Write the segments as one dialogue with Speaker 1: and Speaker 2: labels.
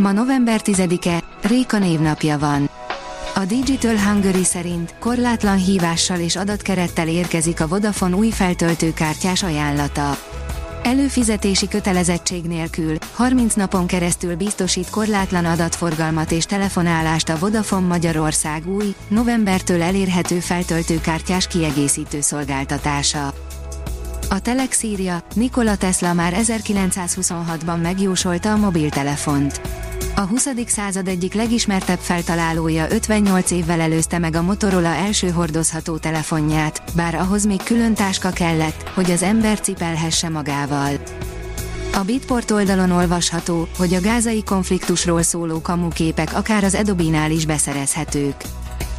Speaker 1: Ma november 10-e, Réka névnapja van. A Digital Hungary szerint korlátlan hívással és adatkerettel érkezik a Vodafone új feltöltőkártyás ajánlata. Előfizetési kötelezettség nélkül 30 napon keresztül biztosít korlátlan adatforgalmat és telefonálást a Vodafone Magyarország új, novembertől elérhető feltöltőkártyás kiegészítő szolgáltatása. A Telex írja, Nikola Tesla már 1926-ban megjósolta a mobiltelefont. A 20. század egyik legismertebb feltalálója 58 évvel előzte meg a Motorola első hordozható telefonját, bár ahhoz még külön táska kellett, hogy az ember cipelhesse magával. A Bitport oldalon olvasható, hogy a gázai konfliktusról szóló kamuképek akár az Adobe-nál is beszerezhetők.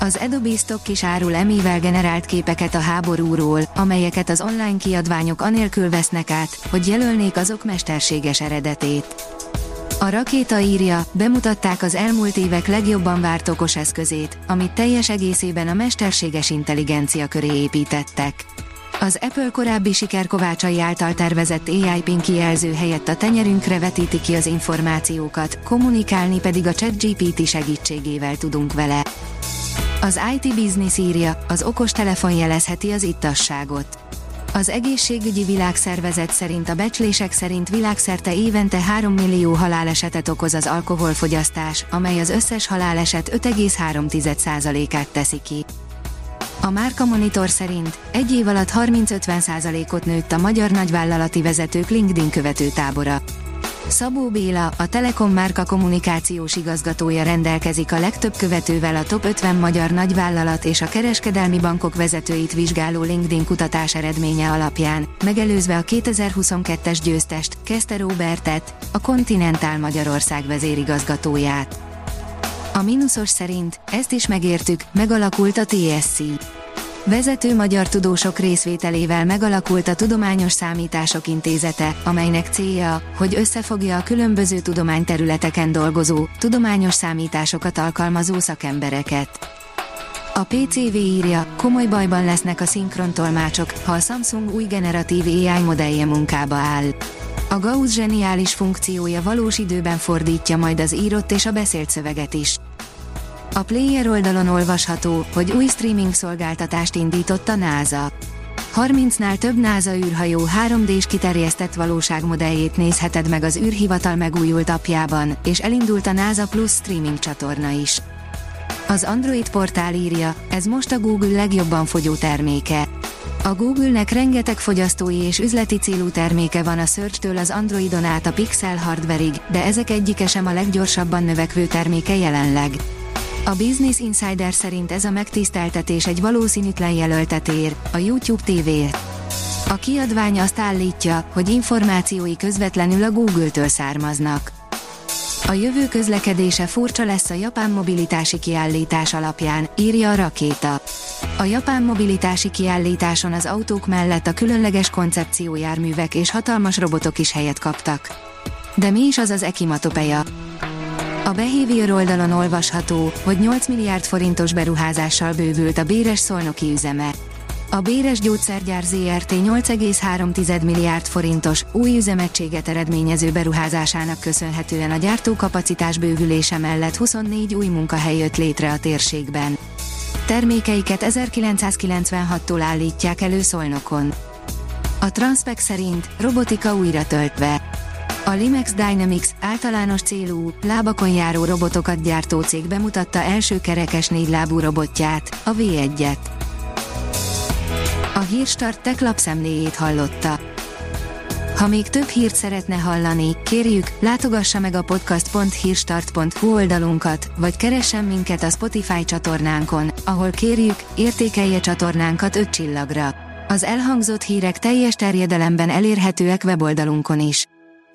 Speaker 1: Az Adobe Stock is árul emivel generált képeket a háborúról, amelyeket az online kiadványok anélkül vesznek át, hogy jelölnék azok mesterséges eredetét. A rakéta írja, bemutatták az elmúlt évek legjobban várt okos eszközét, amit teljes egészében a mesterséges intelligencia köré építettek. Az Apple korábbi sikerkovácsai által tervezett AI PIN kijelző helyett a tenyerünkre vetíti ki az információkat, kommunikálni pedig a ChatGPT segítségével tudunk vele. Az IT Business írja, az okos telefon jelezheti az ittasságot. Az egészségügyi világszervezet szerint a becslések szerint világszerte évente 3 millió halálesetet okoz az alkoholfogyasztás, amely az összes haláleset 5,3%-át teszi ki. A Márka Monitor szerint egy év alatt 30-50%-ot nőtt a magyar nagyvállalati vezetők LinkedIn követő tábora. Szabó Béla, a Telekom márka kommunikációs igazgatója rendelkezik a legtöbb követővel a top 50 magyar nagyvállalat és a kereskedelmi bankok vezetőit vizsgáló LinkedIn kutatás eredménye alapján, megelőzve a 2022-es győztest, kezdte Robertet, a Continental Magyarország vezérigazgatóját. A mínuszos szerint, ezt is megértük, megalakult a TSC. Vezető magyar tudósok részvételével megalakult a Tudományos Számítások Intézete, amelynek célja, hogy összefogja a különböző tudományterületeken dolgozó, tudományos számításokat alkalmazó szakembereket. A PCV írja, komoly bajban lesznek a szinkrontolmácsok, ha a Samsung új generatív AI modellje munkába áll. A Gauss zseniális funkciója valós időben fordítja majd az írott és a beszélt szöveget is. A player oldalon olvasható, hogy új streaming szolgáltatást indított a NASA. 30-nál több NASA űrhajó 3D-s kiterjesztett valóságmodelljét nézheted meg az űrhivatal megújult apjában, és elindult a NASA Plus streaming csatorna is. Az Android portál írja, ez most a Google legjobban fogyó terméke. A Google-nek rengeteg fogyasztói és üzleti célú terméke van a Search-től az Androidon át a Pixel hardverig, de ezek egyike sem a leggyorsabban növekvő terméke jelenleg. A Business Insider szerint ez a megtiszteltetés egy valószínűtlen jelöltet ér, a YouTube tv A kiadvány azt állítja, hogy információi közvetlenül a Google-től származnak. A jövő közlekedése furcsa lesz a japán mobilitási kiállítás alapján, írja a rakéta. A japán mobilitási kiállításon az autók mellett a különleges koncepciójárművek és hatalmas robotok is helyet kaptak. De mi is az az Ekimatopeja? A Behavior oldalon olvasható, hogy 8 milliárd forintos beruházással bővült a Béres szolnoki üzeme. A Béres Gyógyszergyár ZRT 8,3 milliárd forintos, új üzemegységet eredményező beruházásának köszönhetően a gyártókapacitás bővülése mellett 24 új munkahely jött létre a térségben. Termékeiket 1996-tól állítják elő Szolnokon. A Transpec szerint robotika újra töltve. A Limex Dynamics általános célú, lábakon járó robotokat gyártó cég bemutatta első kerekes négylábú robotját, a V1-et. A Hírstart tech lapszemléjét hallotta. Ha még több hírt szeretne hallani, kérjük, látogassa meg a podcast.hírstart.hu oldalunkat, vagy keressen minket a Spotify csatornánkon, ahol kérjük, értékelje csatornánkat 5 csillagra. Az elhangzott hírek teljes terjedelemben elérhetőek weboldalunkon is.